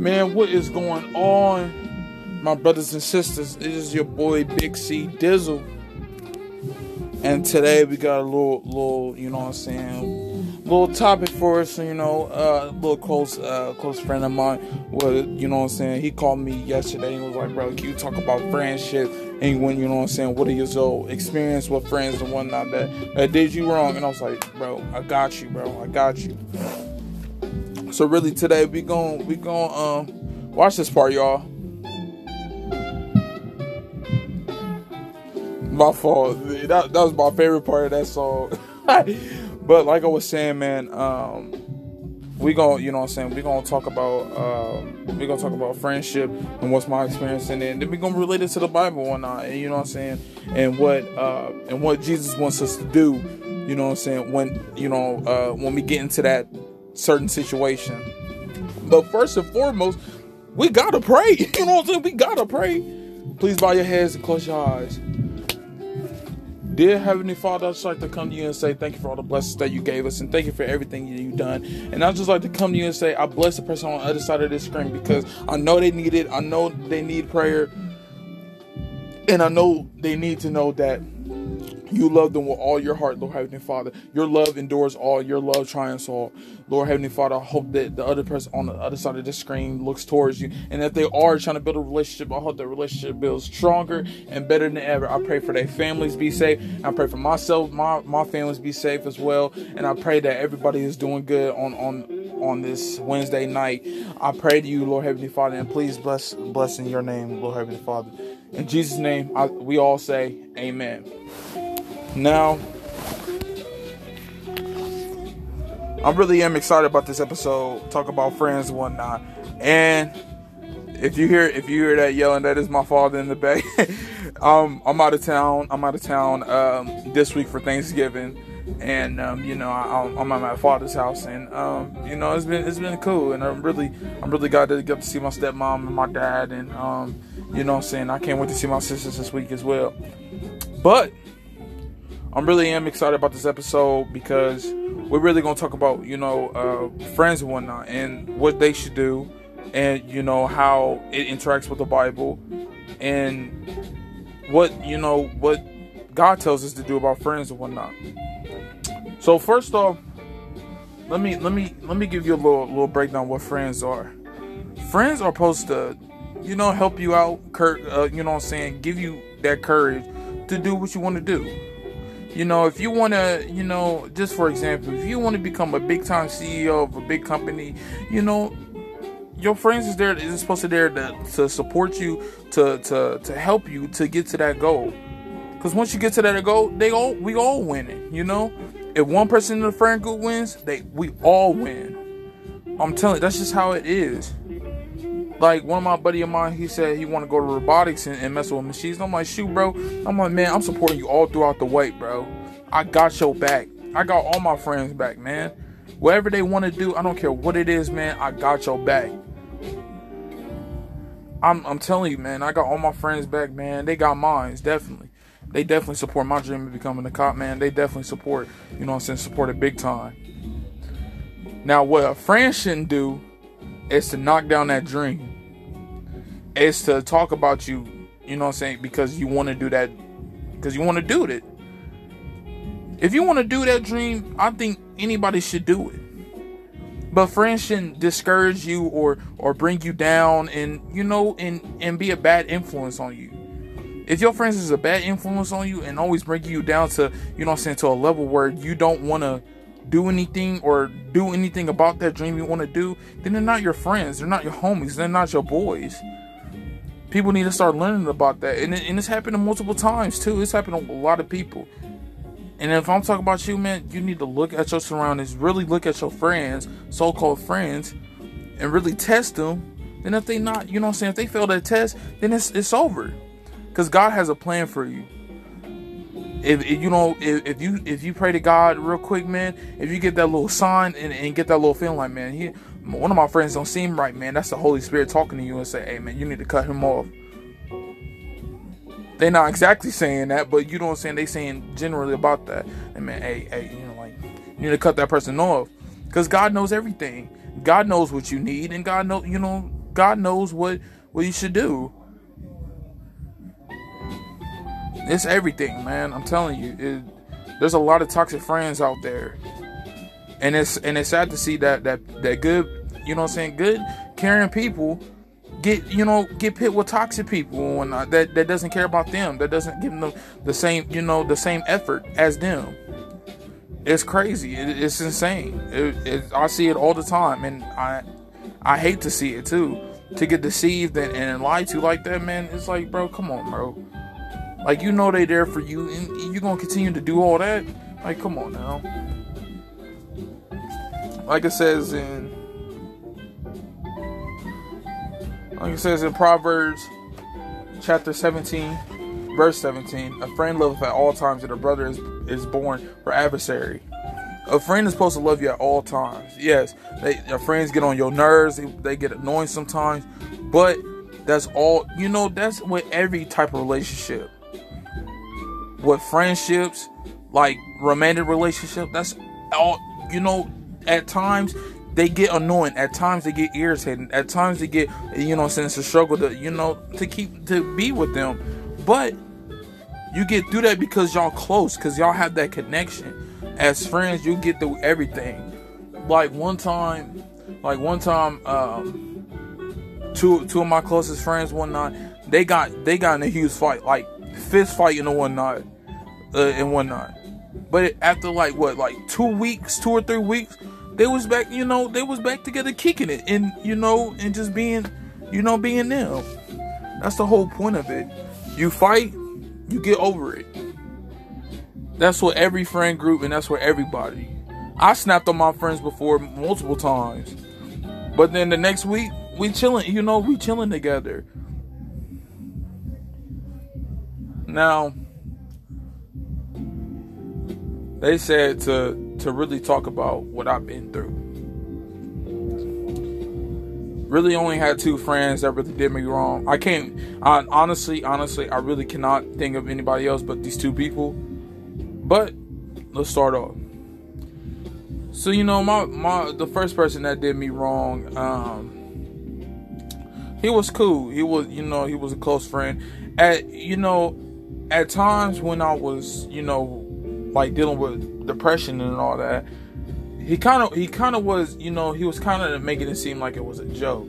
Man, what is going on, my brothers and sisters? This is your boy Big C Dizzle. And today we got a little, little, you know what I'm saying, little topic for us. You know, uh, a little close, uh, close friend of mine. Was, you know what I'm saying? He called me yesterday and was like, "Bro, can you talk about friendship and when you know what I'm saying? What are your experience with friends and whatnot that that did you wrong?" And I was like, "Bro, I got you, bro. I got you." So really today we going we going um watch this part, y'all. My fault. That, that was my favorite part of that song. but like I was saying, man, um, we gonna you know what I'm saying we gonna talk about um, we gonna talk about friendship and what's my experience in it and then we gonna relate it to the Bible and whatnot and you know what I'm saying and what uh, and what Jesus wants us to do you know what I'm saying when you know uh, when we get into that certain situation. But first and foremost, we gotta pray. You know what I'm saying? We gotta pray. Please bow your heads and close your eyes. Dear Heavenly Father, I'd just like to come to you and say thank you for all the blessings that you gave us and thank you for everything you've done. And I'd just like to come to you and say I bless the person on the other side of this screen because I know they need it. I know they need prayer. And I know they need to know that you love them with all your heart, Lord Heavenly Father. Your love endures all. Your love triumphs all. Lord Heavenly Father, I hope that the other person on the other side of the screen looks towards you. And if they are trying to build a relationship, I hope that relationship builds stronger and better than ever. I pray for their families be safe. I pray for myself, my, my families be safe as well. And I pray that everybody is doing good on, on on this Wednesday night. I pray to you, Lord Heavenly Father, and please bless bless in your name, Lord Heavenly Father. In Jesus' name, I, we all say amen. Now, I really am excited about this episode. Talk about friends and whatnot. And if you hear if you hear that yelling, that is my father in the back. um, I'm out of town. I'm out of town um, this week for Thanksgiving, and um, you know I, am at my father's house, and um, you know it's been it's been cool, and I'm really I'm really glad to get to see my stepmom and my dad, and um, you know I'm saying I can't wait to see my sisters this week as well. But I'm really am excited about this episode because we're really gonna talk about you know uh, friends and whatnot and what they should do and you know how it interacts with the Bible and what you know what God tells us to do about friends and whatnot. So first off, let me let me let me give you a little little breakdown what friends are. Friends are supposed to, you know, help you out, uh, you know what I'm saying, give you that courage to do what you want to do you know, if you want to, you know, just for example, if you want to become a big time CEO of a big company, you know, your friends is there is supposed to there to, to support you to to to help you to get to that goal. Cause once you get to that goal, they all we all winning. You know, if one person in the friend group wins, they we all win. I'm telling you, that's just how it is. Like one of my buddy of mine, he said he want to go to robotics and, and mess with machines. I'm like, shoot, bro. I'm like, man, I'm supporting you all throughout the way, bro. I got your back. I got all my friends back, man. Whatever they want to do, I don't care what it is, man. I got your back. I'm, I'm telling you, man. I got all my friends back, man. They got mines, definitely. They definitely support my dream of becoming a cop, man. They definitely support, you know what I'm saying, support it big time. Now, what a friend shouldn't do is to knock down that dream. It's to talk about you, you know what I'm saying, because you want to do that, because you want to do it. If you want to do that dream, I think anybody should do it. But friends shouldn't discourage you or or bring you down and you know and and be a bad influence on you. If your friends is a bad influence on you and always bring you down to, you know I'm saying, to a level where you don't want to do anything or do anything about that dream you want to do, then they're not your friends. They're not your homies. They're not your boys. People need to start learning about that. And, and it's happening multiple times too. It's happened to a lot of people. And if I'm talking about you, man, you need to look at your surroundings, really look at your friends, so called friends, and really test them. Then if they not, you know what I'm saying, if they fail that test, then it's it's over. Because God has a plan for you if, if, you know if, if, you if you pray to God real quick, man, if you get that little sign and, and get that little feeling like, man, he one of my friends don't seem right, man. That's the Holy Spirit talking to you and say, hey, man, you need to cut him off. They're not exactly saying that, but you know what I'm saying. They saying generally about that. And man, hey, hey, you know, like you need to cut that person off because God knows everything. God knows what you need, and God knows, you know, God knows what what you should do. It's everything, man. I'm telling you. It, there's a lot of toxic friends out there. And it's and it's sad to see that that that good, you know what I'm saying, good caring people get you know get pit with toxic people and uh, that that doesn't care about them. That doesn't give them the same you know the same effort as them. It's crazy. It, it's insane. It, it, i see it all the time and i i hate to see it too. To get deceived and, and lied to like that man it's like bro come on bro. Like you know they there for you and you're gonna continue to do all that? Like come on now. Like it says in Like it says in Proverbs chapter 17, verse 17, a friend loveth at all times, and a brother is, is born for adversary. A friend is supposed to love you at all times. Yes, they, your friends get on your nerves, they, they get annoying sometimes, but that's all, you know, that's with every type of relationship. With friendships, like romantic relationship, that's all, you know, at times they get annoying. At times they get irritating. At times they get, you know, since a struggle to, you know, to keep to be with them. But you get through that because y'all close, because y'all have that connection. As friends, you get through everything. Like one time, like one time, um, two two of my closest friends one night, they got they got in a huge fight, like fist fighting and whatnot, uh, and whatnot. But after like what, like two weeks, two or three weeks, they was back, you know, they was back together kicking it and you know, and just being, you know, being them. That's the whole point of it. You fight, you get over it. That's what every friend group and that's what everybody. I snapped on my friends before multiple times. But then the next week, we chilling, you know, we chilling together. Now, they said to to really talk about what I've been through. Really only had two friends that really did me wrong. I can't I, honestly, honestly, I really cannot think of anybody else but these two people. But let's start off. So you know, my my the first person that did me wrong, um, he was cool. He was, you know, he was a close friend. At you know, at times when I was, you know, like dealing with depression and all that, he kind of he kind of was, you know, he was kind of making it seem like it was a joke.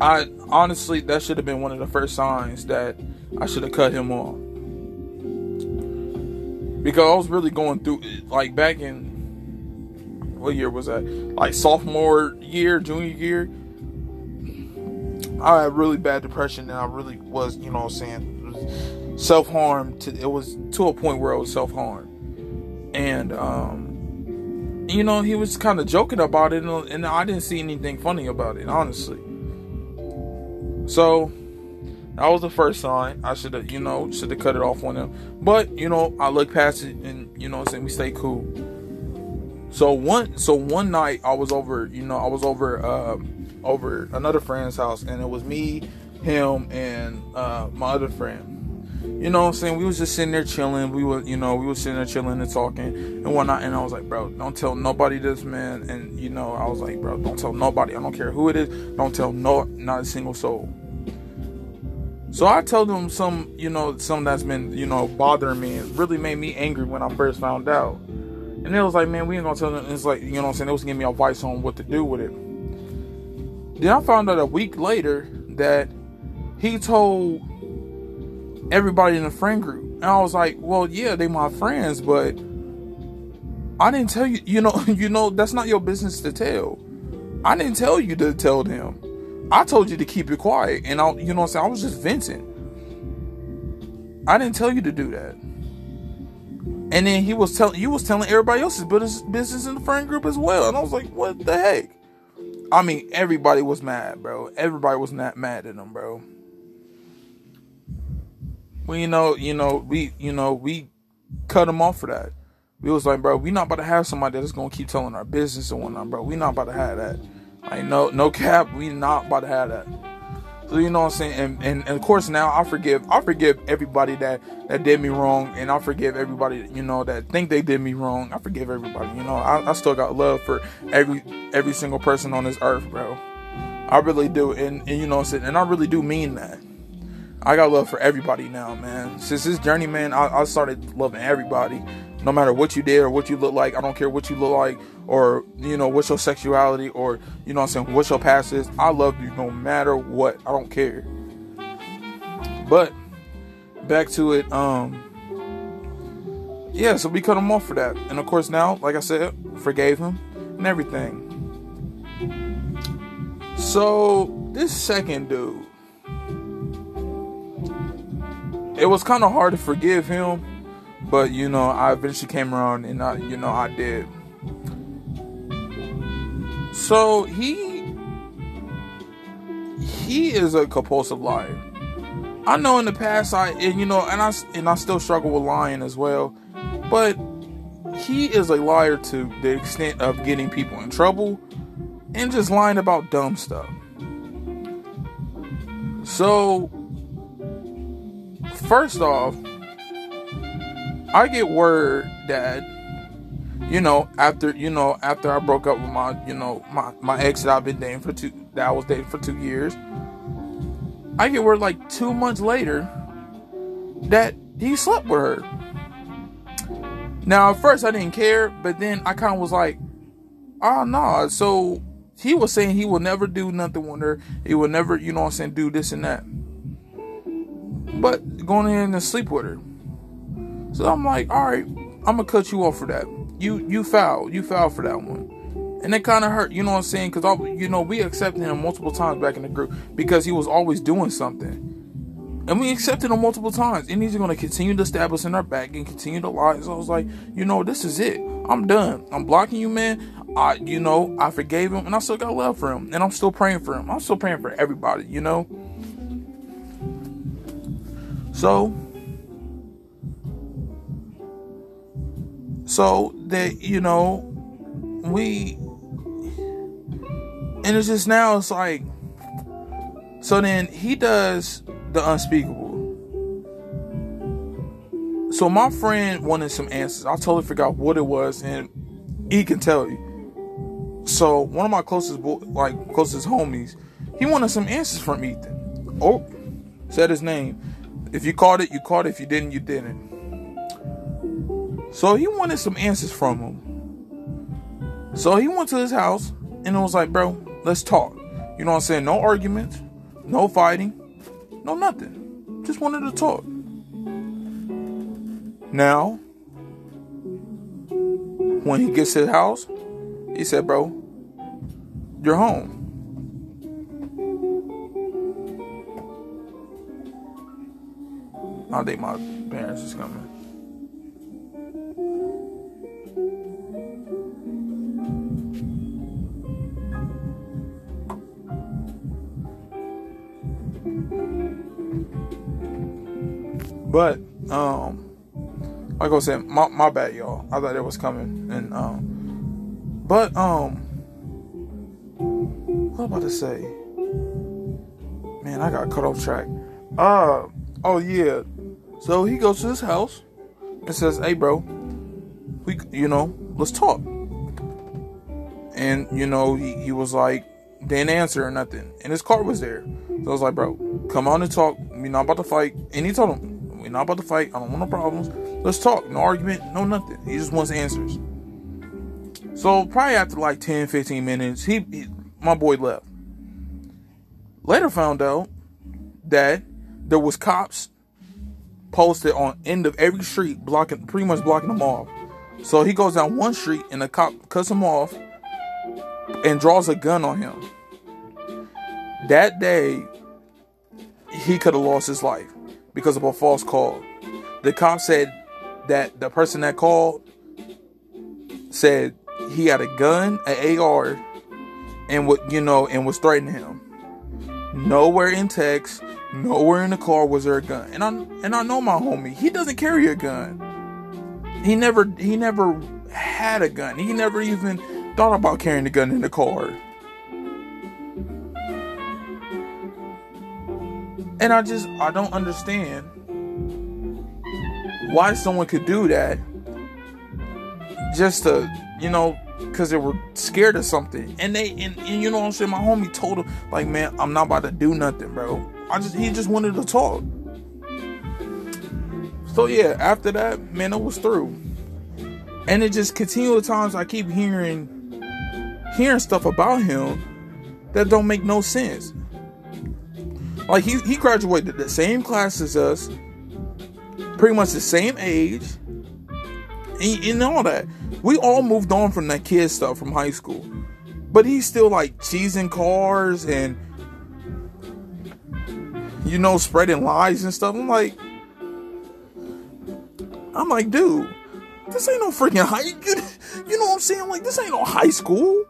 I honestly, that should have been one of the first signs that I should have cut him off because I was really going through like back in what year was that? Like sophomore year, junior year. I had really bad depression and I really was, you know what I'm saying, self harm to it was to a point where it was self harm and um, you know he was kind of joking about it, and, and I didn't see anything funny about it, honestly. So that was the first sign. I should have, you know, should have cut it off on him. But you know, I look past it, and you know, I'm saying we stay cool. So one, so one night I was over, you know, I was over, uh, over another friend's house, and it was me, him, and uh, my other friend you know what I'm saying? We was just sitting there chilling. We were, you know, we was sitting there chilling and talking and whatnot. And I was like, bro, don't tell nobody this, man. And you know, I was like, bro, don't tell nobody. I don't care who it is. Don't tell no, not a single soul. So I told them some, you know, some that's been, you know, bothering me. It really made me angry when I first found out. And it was like, man, we ain't gonna tell them. It's like, you know what I'm saying? They was giving me advice on what to do with it. Then I found out a week later that he told everybody in the friend group. And I was like, well, yeah, they my friends, but I didn't tell you, you know, you know, that's not your business to tell. I didn't tell you to tell them. I told you to keep it quiet. And I, you know I'm saying? I was just venting. I didn't tell you to do that. And then he was telling you was telling everybody else's business business in the friend group as well. And I was like, what the heck? I mean, everybody was mad, bro. Everybody was not mad at him, bro. Well, you know, you know, we, you know, we cut him off for that. We was like, bro, we not about to have somebody that's gonna keep telling our business and whatnot, bro. We not about to have that. I know, no cap. We not about to have that. So you know what I'm saying, and, and, and of course now I forgive I forgive everybody that that did me wrong, and I forgive everybody you know that think they did me wrong. I forgive everybody. You know I, I still got love for every every single person on this earth, bro. I really do, and, and you know what I'm saying, and I really do mean that. I got love for everybody now, man. Since this journey, man, I, I started loving everybody, no matter what you did or what you look like. I don't care what you look like, or you know what's your sexuality, or you know I'm saying, what your past is. I love you no matter what. I don't care. But back to it, um, yeah. So we cut him off for that, and of course now, like I said, forgave him and everything. So this second dude, it was kind of hard to forgive him, but you know I eventually came around and I, you know I did. So he he is a compulsive liar. I know in the past I and you know and I and I still struggle with lying as well, but he is a liar to the extent of getting people in trouble and just lying about dumb stuff. So, first off, I get word that you know after you know after I broke up with my you know my my ex that I've been dating for two that I was dating for two years. I get word like two months later that he slept with her. Now at first I didn't care, but then I kind of was like, ah, oh no. So he was saying he will never do nothing with her. He will never, you know I'm saying, do this and that. But going in and sleep with her. So I'm like, all right, I'm gonna cut you off for that. You you foul, you foul for that one. And it kind of hurt, you know what I'm saying? Because you know we accepted him multiple times back in the group because he was always doing something. And we accepted him multiple times. And he's to continue to stab us in our back and continue to lie. So I was like, you know, this is it. I'm done. I'm blocking you, man. I, you know, I forgave him and I still got love for him. And I'm still praying for him. I'm still praying for everybody, you know? So, so that, you know, we, and it's just now, it's like, so then he does the unspeakable. So my friend wanted some answers. I totally forgot what it was, and he can tell you. So one of my closest, like closest homies, he wanted some answers from Ethan. Oh, said his name. If you caught it, you caught it. If you didn't, you didn't. So he wanted some answers from him. So he went to his house and it was like, bro, let's talk. You know what I'm saying? No arguments, no fighting. No, nothing. Just wanted to talk. Now, when he gets to his house, he said, Bro, you're home. I think my parents is coming. But um, like I said, my my bad, y'all. I thought it was coming, and um, but um, what am I about to say? Man, I got cut off track. Uh, oh yeah. So he goes to his house and says, "Hey, bro, we, you know, let's talk." And you know, he he was like, didn't answer or nothing, and his car was there. So I was like, "Bro, come on and talk. We're not about to fight." And he told him, we're not about to fight. I don't want no problems. Let's talk. No argument, no nothing. He just wants answers. So probably after like 10, 15 minutes, he, he my boy left. Later found out that there was cops posted on end of every street blocking pretty much blocking them off. So he goes down one street and the cop cuts him off and draws a gun on him. That day he could have lost his life because of a false call. The cop said that the person that called said he had a gun, an AR, and what you know, and was threatening him. Nowhere in text, nowhere in the car was there a gun. And I and I know my homie, he doesn't carry a gun. He never he never had a gun. He never even thought about carrying a gun in the car. And I just I don't understand why someone could do that just to, you know, because they were scared of something. And they and, and you know what I'm saying. My homie told him like, man, I'm not about to do nothing, bro. I just he just wanted to talk. So yeah, after that, man, it was through. And it just continual times I keep hearing hearing stuff about him that don't make no sense. Like he he graduated the same class as us, pretty much the same age, and, and all that. We all moved on from that kid stuff from high school, but he's still like cheesing cars and you know spreading lies and stuff. I'm like, I'm like, dude, this ain't no freaking high. You know what I'm saying? Like this ain't no high school.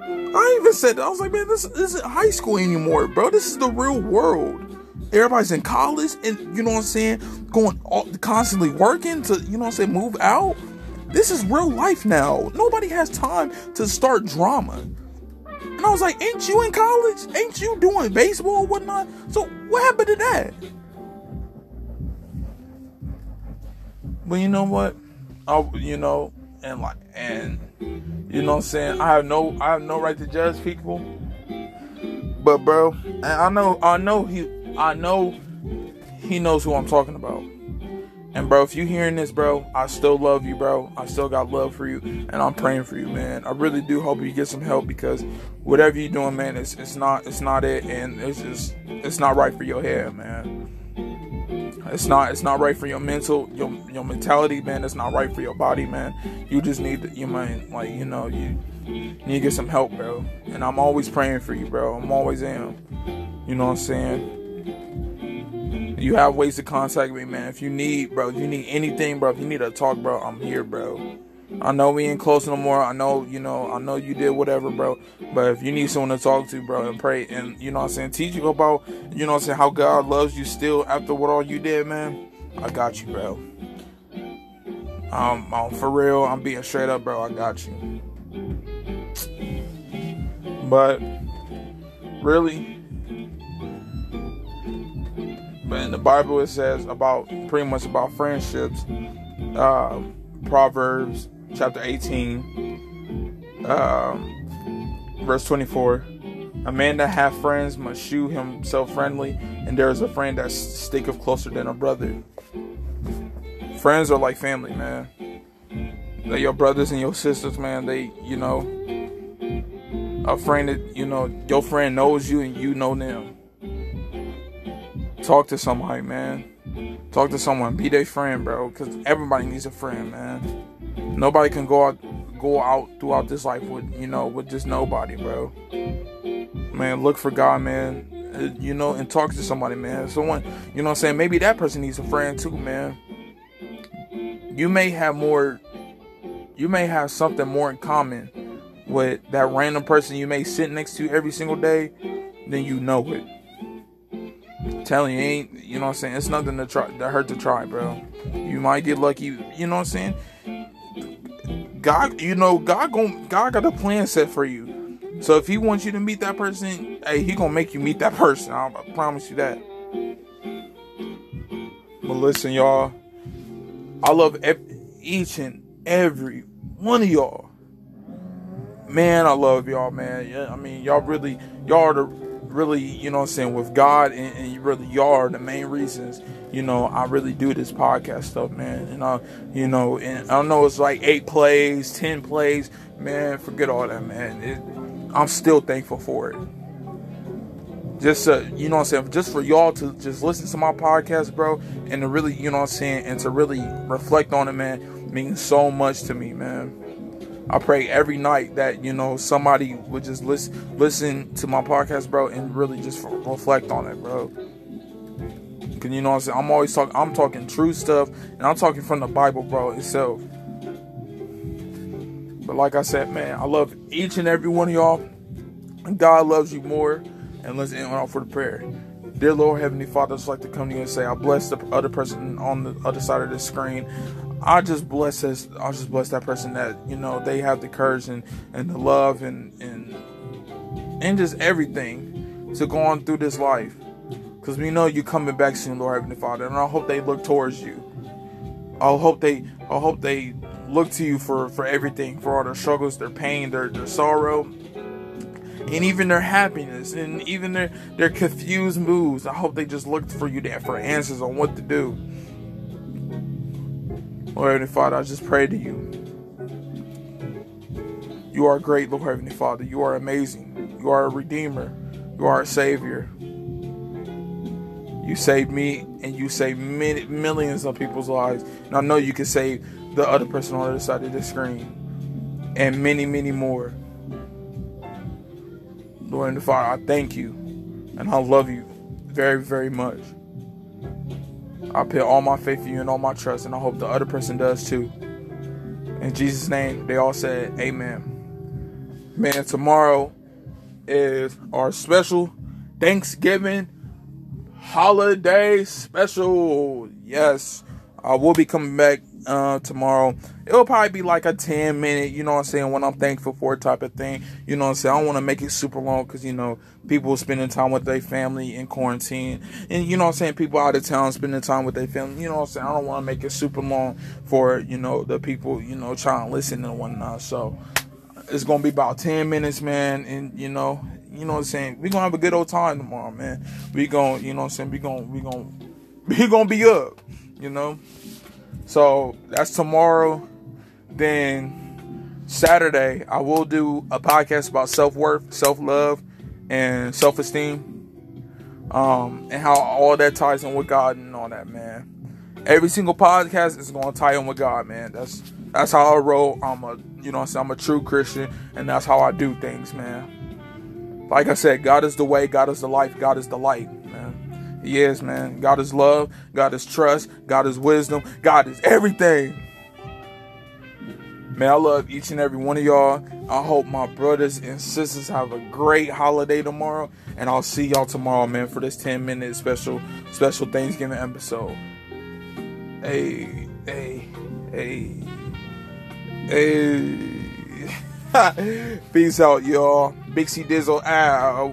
I even said I was like, man, this isn't high school anymore, bro. This is the real world. Everybody's in college, and you know what I'm saying, going all, constantly working to, you know what I'm saying, move out. This is real life now. Nobody has time to start drama. And I was like, ain't you in college? Ain't you doing baseball or whatnot? So what happened to that? But you know what? I, you know, and like, and you know what I'm saying? I have no I have no right to judge people. But bro, I know I know he I know he knows who I'm talking about. And bro, if you hearing this, bro, I still love you, bro. I still got love for you, and I'm praying for you, man. I really do hope you get some help because whatever you're doing, man, it's it's not it's not it, and it's just it's not right for your head, man. It's not it's not right for your mental your your mentality, man. It's not right for your body, man. You just need you mind like you know you need to get some help, bro. And I'm always praying for you, bro. I'm always am. You know what I'm saying? You have ways to contact me, man. If you need, bro, if you need anything, bro, if you need to talk, bro, I'm here, bro. I know we ain't close no more. I know, you know, I know you did whatever, bro. But if you need someone to talk to, bro, and pray and you know what I'm saying, teach you about, you know what I'm saying, how God loves you still after what all you did, man. I got you, bro. Um, um for real, I'm being straight up, bro. I got you. But really, but in the Bible it says about pretty much about friendships. Um, Proverbs chapter 18, um, verse 24. A man that hath friends must shew himself friendly, and there is a friend that sticketh closer than a brother. Friends are like family, man. They're your brothers and your sisters, man. They, you know, a friend that, you know, your friend knows you and you know them. Talk to somebody, man. Talk to someone. Be their friend, bro. Because everybody needs a friend, man. Nobody can go out go out throughout this life with you know with just nobody, bro. Man, look for God, man. You know, and talk to somebody, man. Someone, you know, what I'm saying maybe that person needs a friend too, man. You may have more. You may have something more in common with that random person you may sit next to every single day than you know it. Telling you, ain't you know what I'm saying? It's nothing to try to hurt to try, bro. You might get lucky, you know what I'm saying? God, you know, God gon' God got a plan set for you. So if He wants you to meet that person, hey, He gonna make you meet that person. I, I promise you that. But listen, y'all, I love each and every one of y'all. Man, I love y'all, man. Yeah, I mean, y'all really, y'all are the really, you know I'm saying, with God and, and you really y'all are the main reasons you know, I really do this podcast stuff, man. And I, you know, and I don't know it's like eight plays, ten plays, man. Forget all that, man. It, I'm still thankful for it. Just uh, you know I'm saying, just for y'all to just listen to my podcast, bro, and to really, you know what I'm saying, and to really reflect on it, man, means so much to me, man. I pray every night that you know somebody would just listen listen to my podcast, bro, and really just reflect on it, bro Can you know I'm saying? I'm always talking I'm talking true stuff and I'm talking from the Bible, bro, itself. But like I said, man, I love each and every one of y'all. God loves you more. And let's end off with a prayer. Dear Lord, Heavenly Father, I just like to come to you and say, I bless the other person on the other side of the screen. I just bless this. I just bless that person that you know they have the courage and and the love and and and just everything to go on through this life. Because we know you're coming back soon, Lord Heavenly Father. And I hope they look towards you. I hope they I hope they look to you for, for everything, for all their struggles, their pain, their, their sorrow, and even their happiness, and even their, their confused moods. I hope they just looked for you there for answers on what to do. Lord Heavenly Father, I just pray to you. You are great, Lord Heavenly Father. You are amazing. You are a redeemer. You are a savior. You saved me and you saved many, millions of people's lives. And I know you can save the other person on the other side of the screen. And many, many more. Lord and Father, I thank you. And I love you very, very much. I put all my faith in you and all my trust, and I hope the other person does too. In Jesus' name, they all said, Amen. Man, tomorrow is our special Thanksgiving holiday special. Yes, I will be coming back uh, tomorrow. It'll probably be like a 10 minute, you know what I'm saying, when I'm thankful for type of thing. You know what I'm saying? I don't want to make it super long because, you know, people spending time with their family in quarantine. And, you know what I'm saying, people out of town spending time with their family. You know what I'm saying? I don't want to make it super long for, you know, the people, you know, trying to listen and whatnot. So it's going to be about 10 minutes, man. And, you know, you know what I'm saying? we gonna have a good old time tomorrow, man. We gonna, you know what I'm saying? We gonna, we gonna, we gonna be up, you know? So that's tomorrow. Then Saturday, I will do a podcast about self worth, self love, and self esteem, um, and how all that ties in with God and all that, man. Every single podcast is gonna tie in with God, man. That's that's how I roll. I'm a, you know, I'm I'm a true Christian, and that's how I do things, man. Like I said, God is the way, God is the life, God is the light, man. He is, man. God is love, God is trust, God is wisdom, God is everything. Man, I love each and every one of y'all. I hope my brothers and sisters have a great holiday tomorrow. And I'll see y'all tomorrow, man, for this 10 minute special special Thanksgiving episode. Hey, hey, hey, hey. Peace out, y'all. Big Dizzle out.